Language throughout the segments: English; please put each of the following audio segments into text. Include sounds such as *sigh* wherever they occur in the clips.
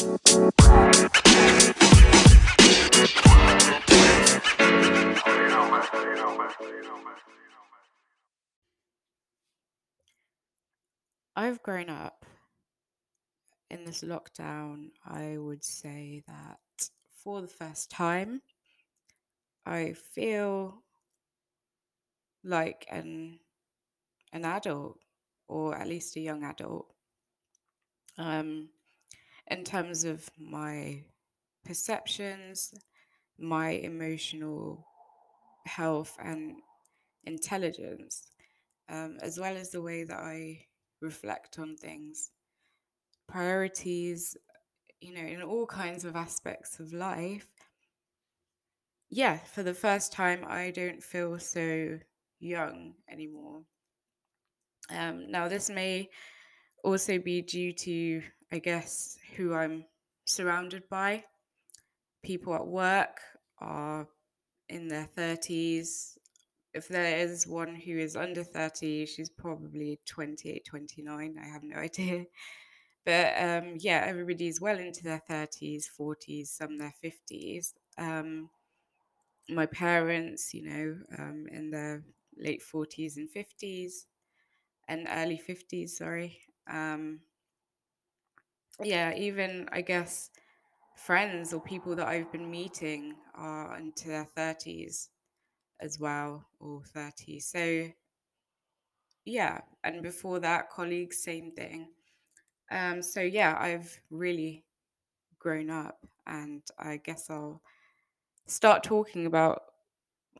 I've grown up in this lockdown. I would say that for the first time, I feel like an an adult or at least a young adult um, in terms of my perceptions, my emotional health and intelligence, um, as well as the way that I reflect on things, priorities, you know, in all kinds of aspects of life. Yeah, for the first time, I don't feel so young anymore. Um, now, this may also be due to, I guess, who I'm surrounded by. People at work are in their 30s. If there is one who is under 30, she's probably 28, 29. I have no *laughs* idea. But um, yeah, everybody's well into their 30s, 40s, some their 50s. Um, my parents, you know, um, in their late 40s and 50s and early 50s, sorry. Um, yeah, even I guess friends or people that I've been meeting are into their 30s as well, or 30. So, yeah, and before that, colleagues, same thing. Um, so, yeah, I've really grown up, and I guess I'll start talking about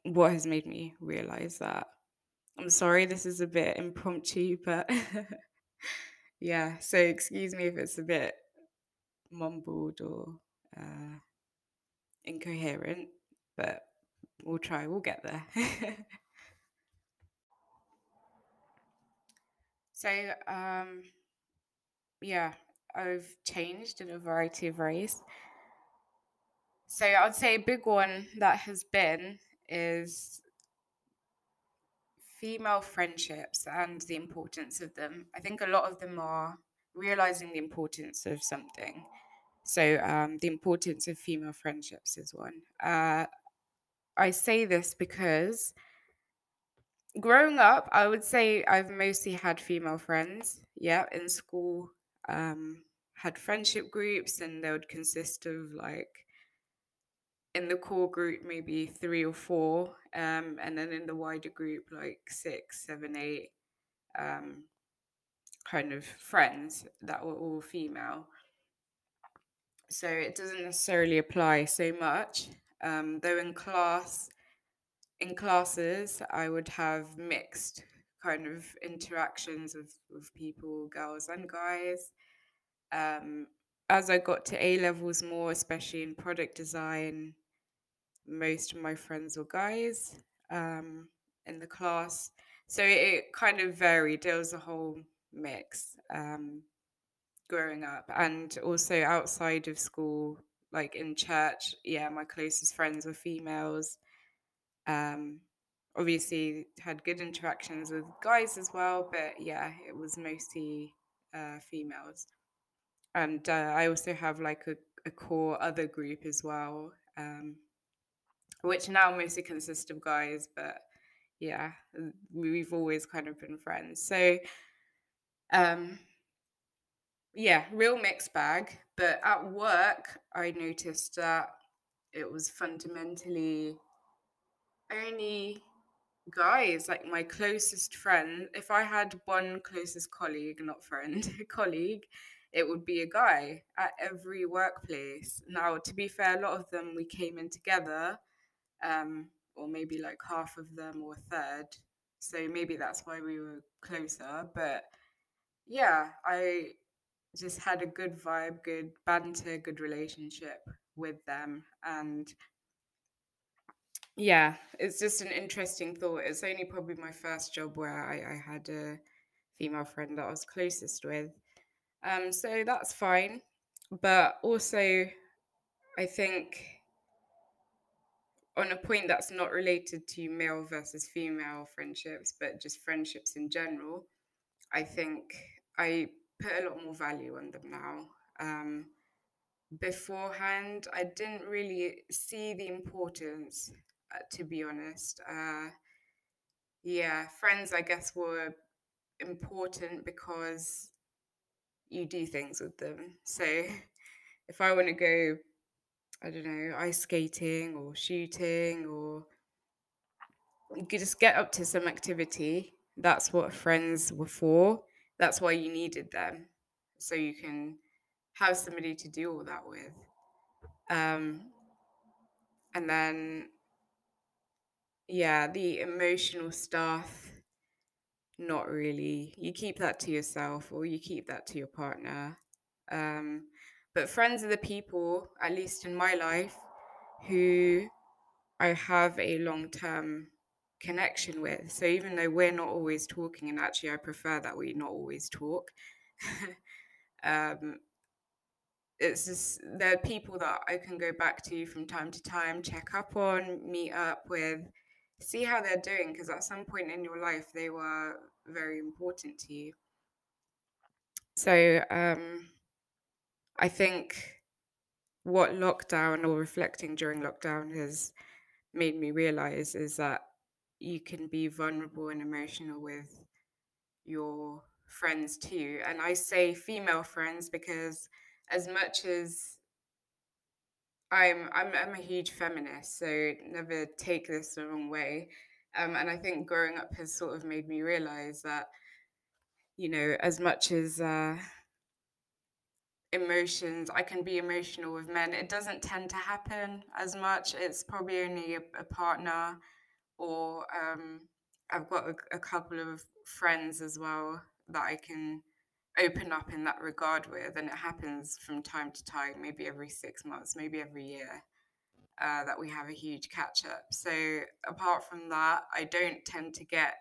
what has made me realize that. I'm sorry, this is a bit impromptu, but *laughs* yeah, so excuse me if it's a bit mumbled or uh, incoherent, but we'll try, we'll get there. *laughs* so, um, yeah, I've changed in a variety of ways. So, I'd say a big one that has been is female friendships and the importance of them. I think a lot of them are realizing the importance of something. So, um, the importance of female friendships is one. Uh, I say this because growing up, I would say I've mostly had female friends. Yeah, in school, um, had friendship groups, and they would consist of like in the core group maybe three or four, um, and then in the wider group like six, seven, eight, um, kind of friends that were all female. So it doesn't necessarily apply so much. Um, though in class, in classes, I would have mixed kind of interactions with, with people, girls and guys. Um, as I got to A levels more, especially in product design, most of my friends were guys um, in the class. So it kind of varied. There was a whole mix um, growing up. And also outside of school, like in church, yeah, my closest friends were females. Um, obviously, had good interactions with guys as well, but yeah, it was mostly uh, females. And uh, I also have like a, a core other group as well. Um, which now mostly consist of guys, but yeah, we've always kind of been friends. So, um, yeah, real mixed bag. But at work, I noticed that it was fundamentally only guys, like my closest friend. If I had one closest colleague, not friend, *laughs* colleague, it would be a guy at every workplace. Now, to be fair, a lot of them we came in together um, or maybe like half of them or a third. So maybe that's why we were closer. But yeah, I just had a good vibe, good banter, good relationship with them. And yeah, it's just an interesting thought. It's only probably my first job where I, I had a female friend that I was closest with. Um, so that's fine. But also, I think on a point that's not related to male versus female friendships, but just friendships in general, I think I put a lot more value on them now. Um, beforehand, I didn't really see the importance, uh, to be honest. Uh, yeah, friends, I guess, were important because you do things with them. So *laughs* if I want to go, I don't know, ice skating or shooting or you could just get up to some activity. That's what friends were for. That's why you needed them. So you can have somebody to do all that with. Um, and then, yeah, the emotional stuff, not really. You keep that to yourself or you keep that to your partner. Um, but friends are the people, at least in my life, who I have a long term connection with. So even though we're not always talking, and actually I prefer that we not always talk, *laughs* um, it's just there are people that I can go back to from time to time, check up on, meet up with, see how they're doing, because at some point in your life they were very important to you. So um, I think what lockdown or reflecting during lockdown has made me realize is that you can be vulnerable and emotional with your friends too. And I say female friends because as much as I'm I'm I'm a huge feminist, so never take this the wrong way. Um, and I think growing up has sort of made me realize that, you know, as much as uh, emotions, I can be emotional with men. It doesn't tend to happen as much. It's probably only a, a partner, or um, I've got a, a couple of friends as well that I can open up in that regard with, and it happens from time to time, maybe every six months, maybe every year, uh, that we have a huge catch up. So, apart from that, I don't tend to get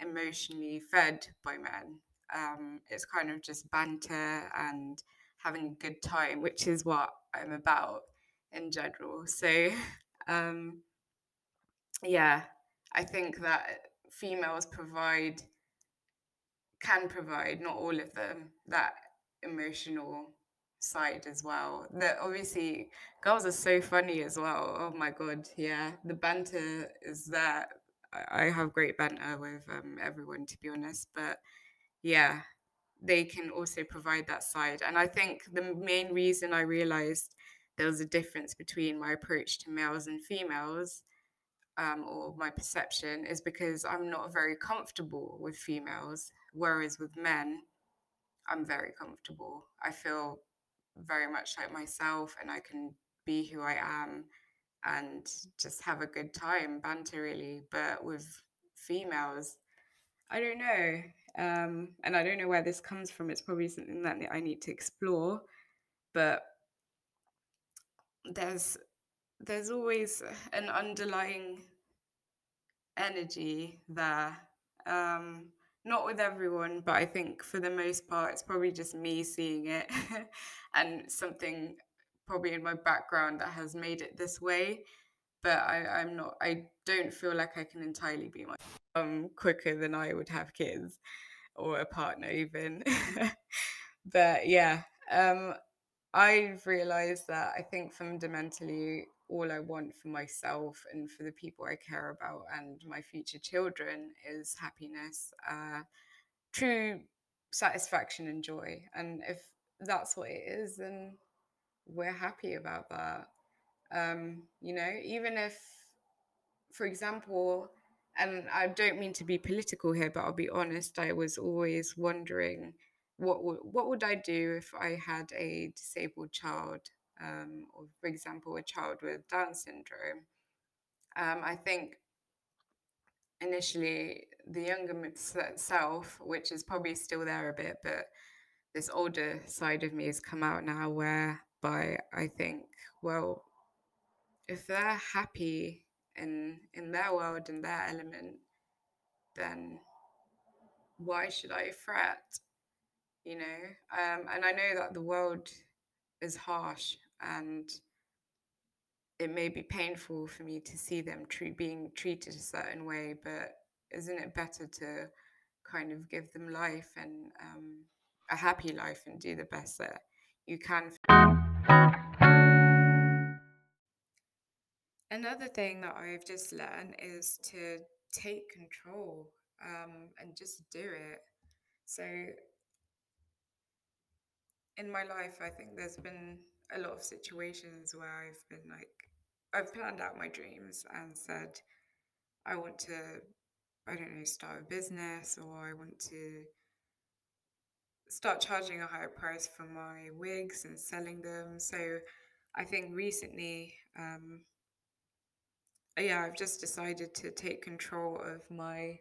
emotionally fed by men. Um, it's kind of just banter and having a good time, which is what I'm about in general. So, *laughs* um, yeah, I think that females provide can provide, not all of them, that emotional side as well. That obviously girls are so funny as well. Oh my god, yeah. The banter is there. I I have great banter with um, everyone to be honest, but yeah, they can also provide that side. And I think the main reason I realized there was a difference between my approach to males and females um, or my perception is because I'm not very comfortable with females, whereas with men, I'm very comfortable. I feel very much like myself and I can be who I am and just have a good time, banter really. But with females, I don't know. Um, and I don't know where this comes from. It's probably something that I need to explore. But there's there's always an underlying energy there. Um, not with everyone, but I think for the most part, it's probably just me seeing it *laughs* and something probably in my background that has made it this way. But I, I'm not, I don't feel like I can entirely be my um quicker than I would have kids or a partner even. *laughs* but yeah, um, I've realized that I think fundamentally all I want for myself and for the people I care about and my future children is happiness, uh, true satisfaction and joy. And if that's what it is, then we're happy about that. Um, you know, even if, for example, and I don't mean to be political here, but I'll be honest, I was always wondering what would what would I do if I had a disabled child, um, or for example, a child with Down syndrome. Um, I think initially the younger self, which is probably still there a bit, but this older side of me has come out now, whereby I think, well, if they're happy in in their world in their element, then why should I fret? You know, um, and I know that the world is harsh and it may be painful for me to see them tre- being treated a certain way, but isn't it better to kind of give them life and um, a happy life and do the best that you can? Another thing that I've just learned is to take control um, and just do it. So, in my life, I think there's been a lot of situations where I've been like, I've planned out my dreams and said, I want to, I don't know, start a business or I want to start charging a higher price for my wigs and selling them. So, I think recently, um, yeah, I've just decided to take control of my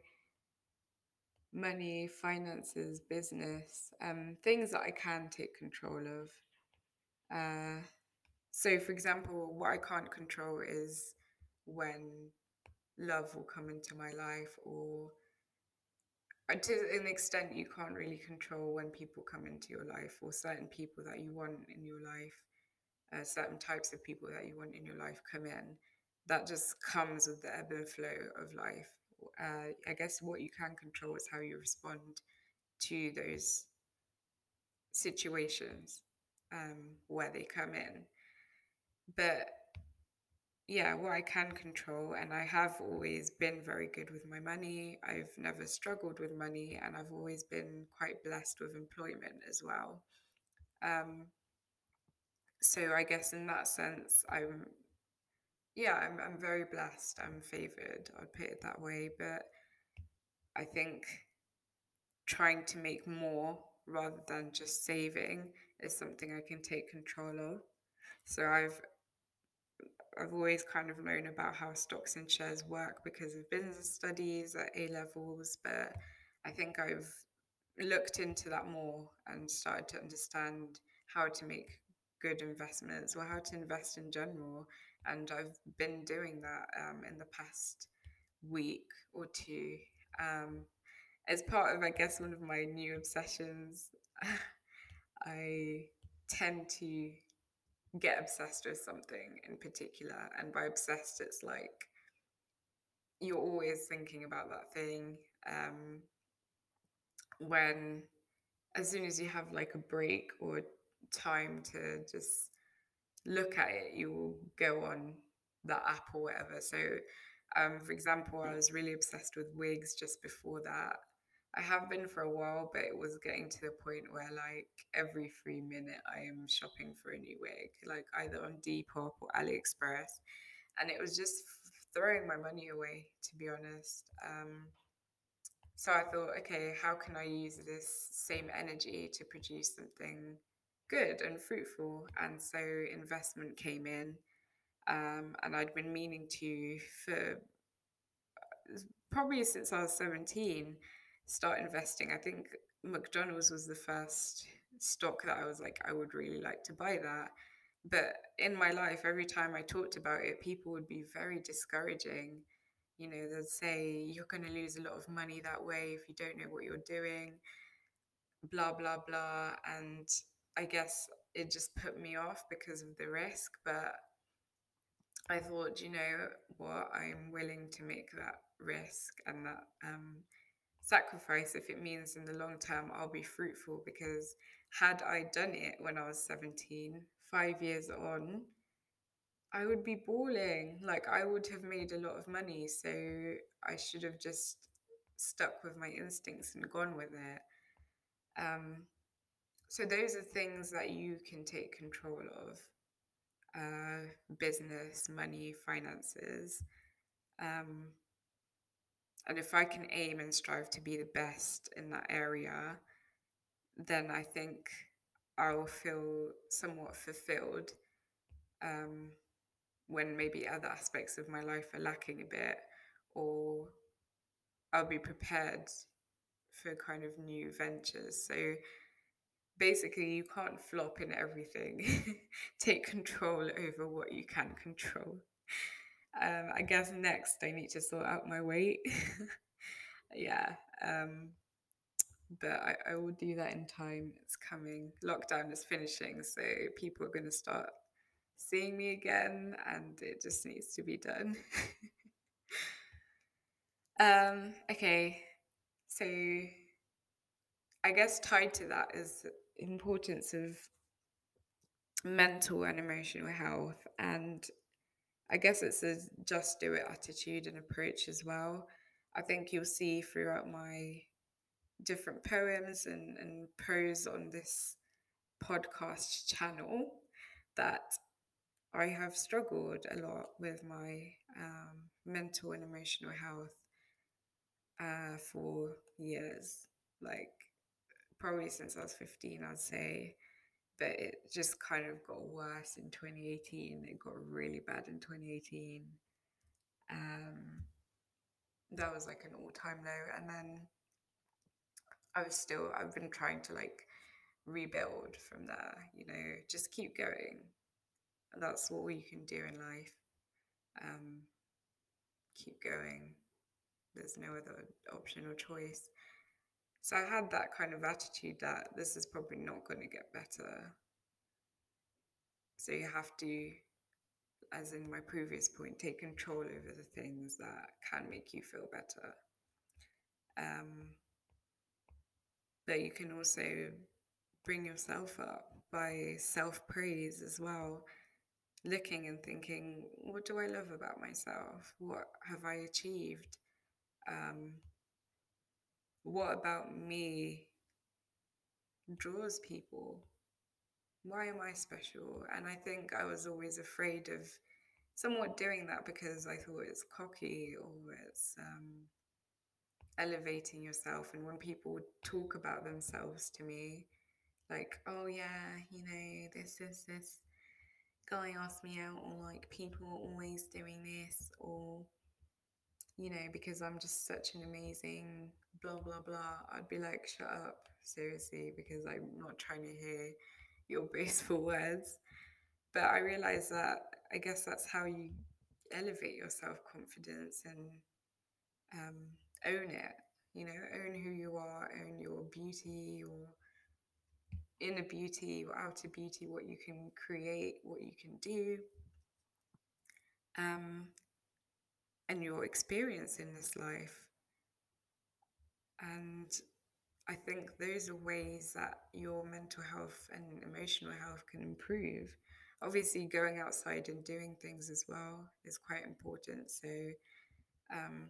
money, finances, business, um, things that I can take control of. Uh, so, for example, what I can't control is when love will come into my life, or uh, to an extent, you can't really control when people come into your life, or certain people that you want in your life, uh, certain types of people that you want in your life come in that just comes with the ebb and flow of life. Uh, I guess what you can control is how you respond to those situations um, where they come in. But yeah, what I can control, and I have always been very good with my money. I've never struggled with money, and I've always been quite blessed with employment as well. Um, so I guess in that sense, I'm yeah, I'm I'm very blessed. I'm favored. I'd put it that way. But I think trying to make more rather than just saving is something I can take control of. So I've I've always kind of known about how stocks and shares work because of business studies at A levels, but I think I've looked into that more and started to understand how to make good investments or how to invest in general and I've been doing that um, in the past week or two. Um, as part of, I guess, one of my new obsessions, *laughs* I tend to get obsessed with something in particular. And by obsessed, it's like you're always thinking about that thing. Um, when, as soon as you have like a break or time to just look at it, you will go on that app or whatever. So, um, for example, I was really obsessed with wigs just before that. I have been for a while, but it was getting to the point where, like, every three minute I am shopping for a new wig, like either on Depop or AliExpress. And it was just throwing my money away, to be honest. Um, so I thought, okay, how can I use this same energy to produce something good and fruitful. And so investment came in. Um, and I'd been meaning to for probably since I was 17 start investing. I think McDonald's was the first stock that I was like, I would really like to buy that. But in my life, every time I talked about it, people would be very discouraging. You know, they'd say, You're going to lose a lot of money that way if you don't know what you're doing, blah, blah, blah. And I guess it just put me off because of the risk. But I thought, you know what, I'm willing to make that risk and that um, sacrifice if it means in the long term I'll be fruitful. Because had I done it when I was 17, five years on, I would be balling. Like I would have made a lot of money. So I should have just stuck with my instincts and gone with it. Um, so those are things that you can take control of uh, business, money, finances. Um, and if I can aim and strive to be the best in that area, then I think I'll feel somewhat fulfilled um, when maybe other aspects of my life are lacking a bit, or I'll be prepared for kind of new ventures. So basically you can't flop in everything. *laughs* Take control over what you can control. Um, I guess next I need to sort out my weight. *laughs* yeah. Um, but I, I will do that in time. It's coming. Lockdown is finishing, so people are going to start seeing me again, and it just needs to be done. *laughs* um, okay, so I guess tied to that is importance of mental and emotional health and I guess it's a just do it attitude and approach as well. I think you'll see throughout my different poems and, and prose on this podcast channel that I have struggled a lot with my um, mental and emotional health uh, for years. Like, probably since I was 15, I'd say. But it just kind of got worse in 2018. It got really bad in 2018. Um, that was like an all time low. And then I was still, I've been trying to like rebuild from there, you know, just keep going. That's what you can do in life. Um, keep going. There's no other option or choice. So I had that kind of attitude that this is probably not going to get better. So you have to, as in my previous point, take control over the things that can make you feel better. Um, but you can also bring yourself up by self praise as well. Looking and thinking, what do I love about myself? What have I achieved? Um, what about me draws people? Why am I special? And I think I was always afraid of somewhat doing that because I thought it's cocky or it's um, elevating yourself. And when people talk about themselves to me, like, oh yeah, you know, this, this, this guy asked me out, or like people always doing this, or you know, because I'm just such an amazing blah blah blah. I'd be like, shut up, seriously, because I'm not trying to hear your *laughs* graceful words. But I realize that I guess that's how you elevate your self confidence and um, own it. You know, own who you are, own your beauty, or inner beauty or outer beauty, what you can create, what you can do, um, and your experience in this life. And I think those are ways that your mental health and emotional health can improve. Obviously, going outside and doing things as well is quite important. So, um,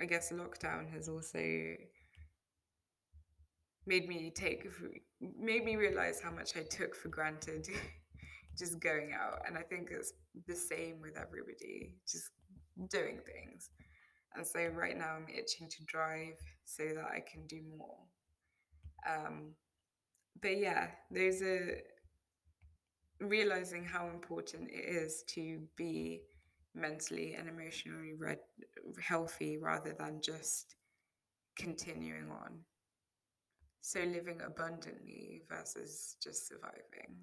I guess lockdown has also made me take made me realize how much I took for granted *laughs* just going out and I think it's the same with everybody just doing things. And so right now I'm itching to drive so that I can do more. Um, but yeah there's a realizing how important it is to be mentally and emotionally re- healthy rather than just continuing on. So living abundantly versus just surviving.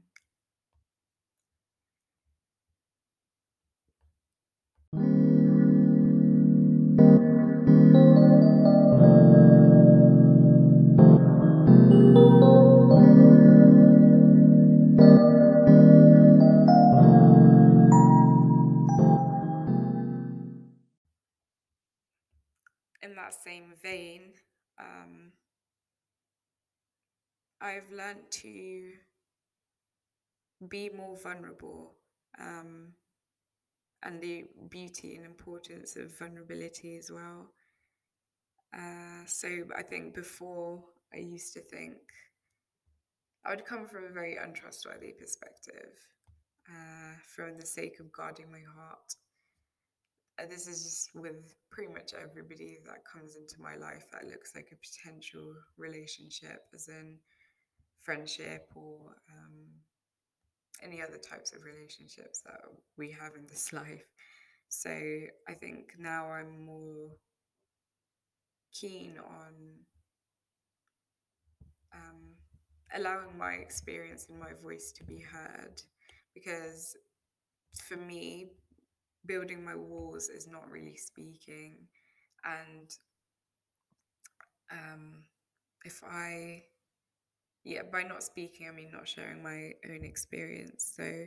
That same vein, um, I've learned to be more vulnerable um, and the beauty and importance of vulnerability as well. Uh, so I think before I used to think I would come from a very untrustworthy perspective uh, for the sake of guarding my heart. Uh, this is just with pretty much everybody that comes into my life that looks like a potential relationship, as in friendship or um, any other types of relationships that we have in this *laughs* life. So I think now I'm more keen on um, allowing my experience and my voice to be heard because for me, building my walls is not really speaking. And um, if I yeah, by not speaking, I mean not sharing my own experience. So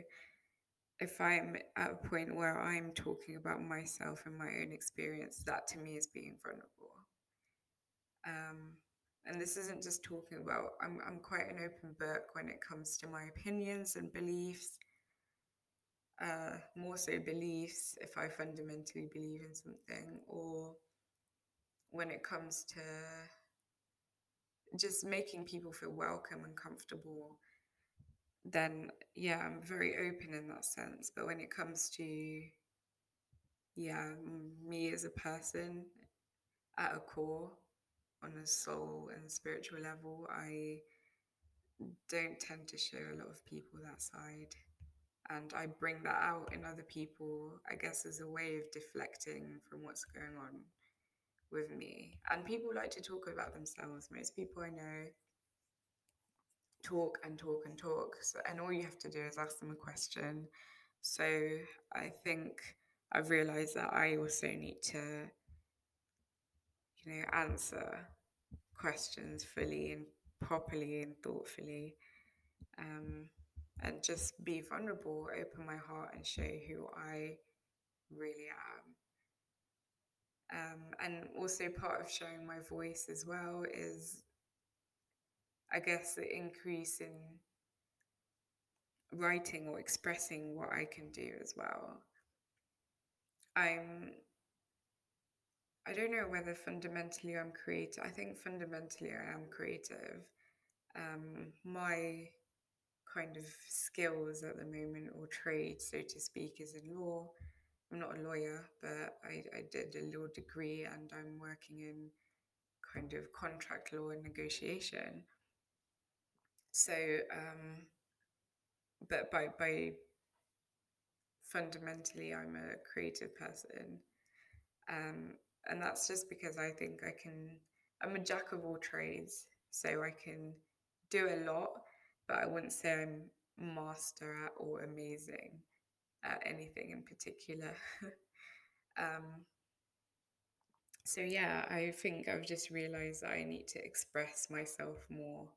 if I'm at a point where I'm talking about myself and my own experience, that to me is being vulnerable. Um, and this isn't just talking about, I'm, I'm quite an open book when it comes to my opinions and beliefs. Uh, more so beliefs, if I fundamentally believe in something, or when it comes to just making people feel welcome and comfortable, then yeah, I'm very open in that sense. But when it comes to yeah, me as a person at a core, on a soul and spiritual level, I don't tend to show a lot of people that side. And I bring that out in other people, I guess, as a way of deflecting from what's going on with me. And people like to talk about themselves. Most people I know talk and talk and talk. So, and all you have to do is ask them a question. So I think I've realized that I also need to, you know, answer questions fully and properly and thoughtfully. Um, and just be vulnerable, open my heart, and show who I really am. Um, and also, part of showing my voice as well is, I guess, the increase in writing or expressing what I can do as well. I'm I don't know whether fundamentally I'm creative. I think fundamentally I am creative. Um, my kind of skills at the moment or trade, so to speak, is in law. I'm not a lawyer, but I, I did a law degree and I'm working in kind of contract law and negotiation. So, um, but by by fundamentally, I'm a creative person, um, and that's just because I think I can. I'm a jack of all trades, so I can do a lot, but I wouldn't say I'm master at or amazing at anything in particular. *laughs* um, so yeah, I think I've just realized I need to express myself more,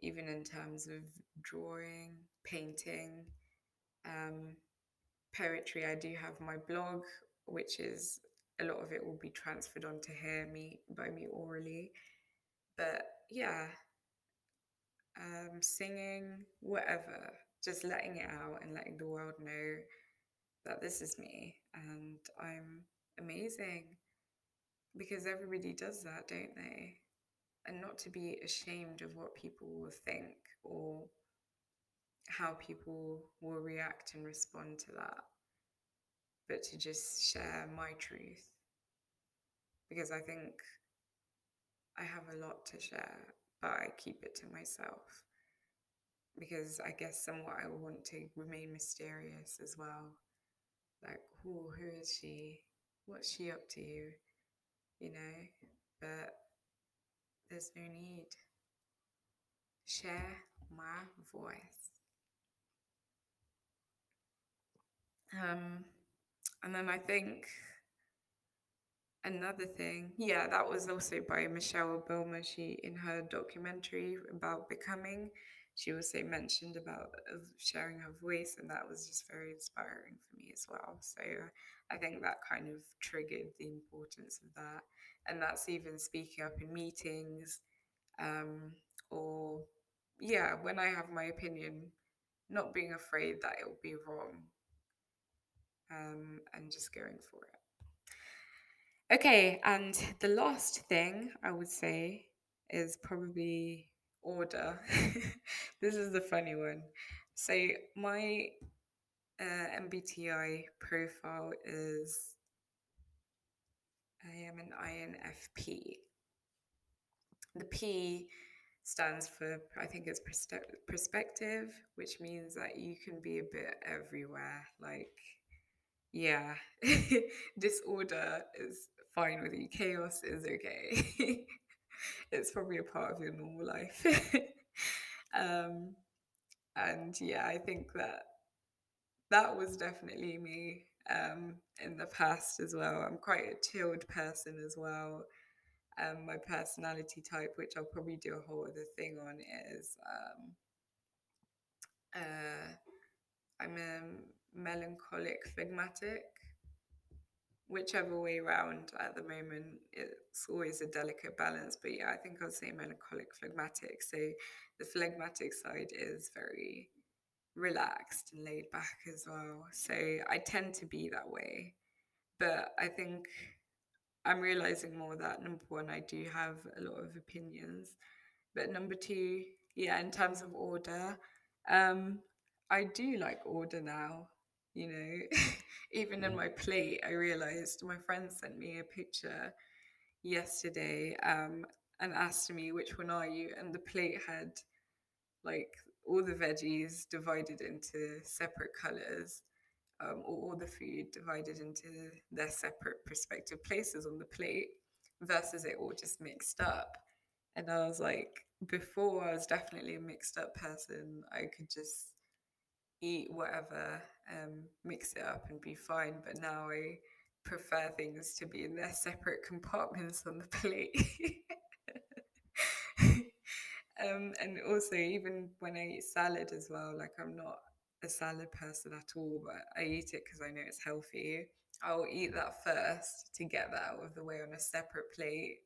even in terms of drawing, painting, um, poetry. I do have my blog, which is a lot of it will be transferred onto here me by me orally. But yeah, um, singing, whatever, just letting it out and letting the world know that this is me and I'm amazing because everybody does that, don't they? And not to be ashamed of what people will think or how people will react and respond to that, but to just share my truth because I think I have a lot to share I keep it to myself because I guess somewhat I want to remain mysterious as well. Like, who who is she? What's she up to? You know, but there's no need. Share my voice. Um, and then I think another thing yeah that was also by michelle obama she in her documentary about becoming she also mentioned about sharing her voice and that was just very inspiring for me as well. So i think that kind of triggered the importance of that. And that's even speaking up in meetings um, or yeah when i have my opinion not being afraid that it will be wrong um, and just going for it Okay, and the last thing I would say is probably order. *laughs* this is the funny one. So my uh, MBTI profile is I am an INFP. The P stands for I think it's perspective, which means that you can be a bit everywhere. Like, yeah, *laughs* disorder is fine with you. Chaos is okay. *laughs* it's probably a part of your normal life. *laughs* um, and yeah, I think that that was definitely me um, in the past as well. I'm quite a chilled person as well. Um, my personality type, which I'll probably do a whole other thing on, is um, uh, I'm a melancholic phlegmatic whichever way around at the moment, it's always a delicate balance. But yeah, I think I'll say melancholic phlegmatic. So the phlegmatic side is very relaxed and laid back as well. So I tend to be that way. But I think I'm realizing more that number one, I do have a lot of opinions. But number two, yeah, in terms of order, um, I do like order now. You know, *laughs* even in my plate, I realized my friend sent me a picture yesterday um, and asked me, which one are you? And the plate had like all the veggies divided into separate colors um, or all the food divided into their separate prospective places on the plate versus it all just mixed up. And I was like, before I was definitely a mixed up person. I could just eat whatever, um, mix it up and be fine. But now I prefer things to be in their separate compartments on the *laughs* plate. um, and also, even when I eat salad as well, like I'm not a salad person at all, but I eat it because I know it's healthy. I'll eat that first to get that out of the way on a separate plate,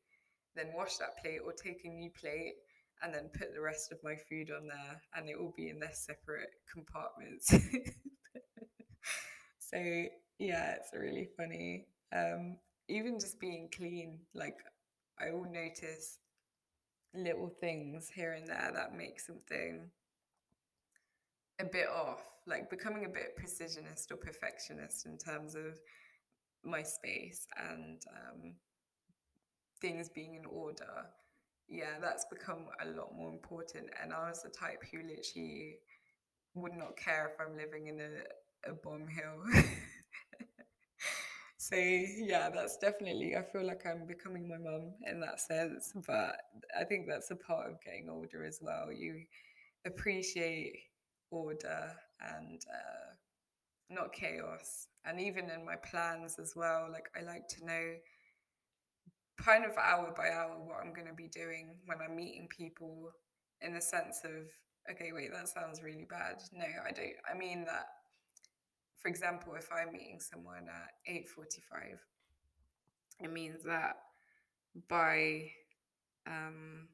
then wash that plate or take a new plate and then put the rest of my food on there and it will be in their separate compartments. *laughs* so yeah, it's really funny. Um, even just being clean, like I will notice little things here and there that make something a bit off, like becoming a bit precisionist or perfectionist in terms of my space and um, things being in order. Yeah, that's become a lot more important. And I was the type who literally would not care if I'm living in a, a bomb hill. *laughs* so yeah, that's definitely. I feel like I'm becoming my mum in that sense, but I think that's a part of getting older as well. You appreciate order and uh, not chaos. And even in my plans as well, like I like to know kind of hour by hour what I'm going to be doing when I'm meeting people in the sense of, okay, wait, that sounds really bad. No, I don't. I mean that, for example, if I'm meeting someone at 8.45, it means that by, um,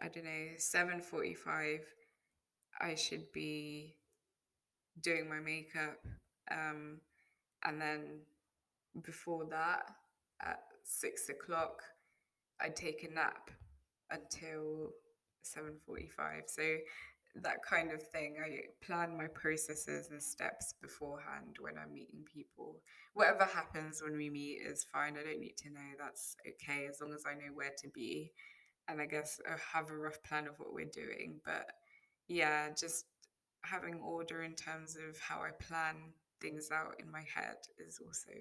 I don't know, 7.45, I should be doing my makeup. Um, and then before that, at six o'clock, I'd take a nap until 7.45. So that kind of thing, I plan my processes and steps beforehand when I'm meeting people. Whatever happens when we meet is fine. I don't need to know. That's okay as long as I know where to be. And I guess I have a rough plan of what we're doing. But yeah, just having order in terms of how I plan things out in my head is also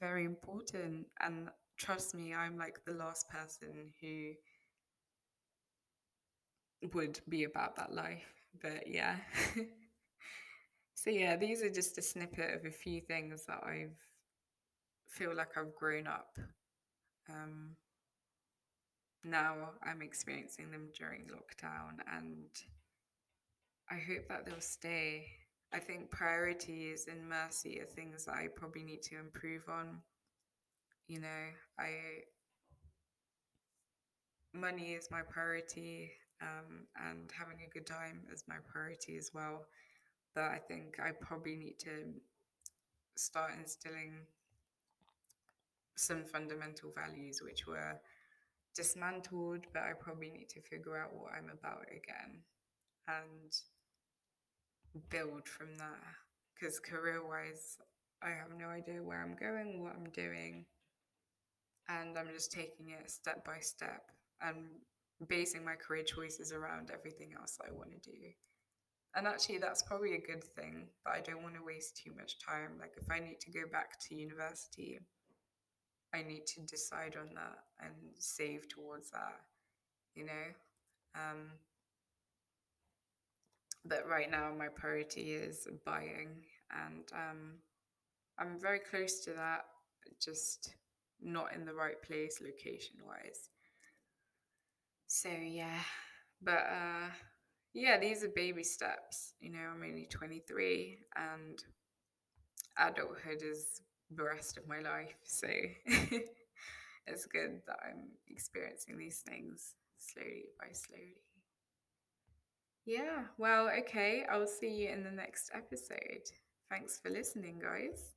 very important. And trust me, I'm like the last person who would be about that life. But yeah. *laughs* so yeah, these are just a snippet of a few things that I've feel like I've grown up. Um, now I'm experiencing them during lockdown and I hope that they'll stay. I think priorities and mercy are things that I probably need to improve on. You know, I money is my priority, um, and having a good time is my priority as well. But I think I probably need to start instilling some fundamental values which were dismantled, but I probably need to figure out what I'm about again. And build from there because career wise i have no idea where i'm going what i'm doing and i'm just taking it step by step and basing my career choices around everything else i want to do. And actually that's probably a good thing but i don't want to waste too much time. Like if i need to go back to university i need to decide on that and save towards that you know? Um, but right now my priority is buying and um, i'm very close to that just not in the right place location wise so yeah but uh yeah these are baby steps you know i'm only 23 and adulthood is the rest of my life so *laughs* it's good that i'm experiencing these things slowly by slowly Yeah. Well, okay. I'll see you in the next episode. Thanks for listening, guys.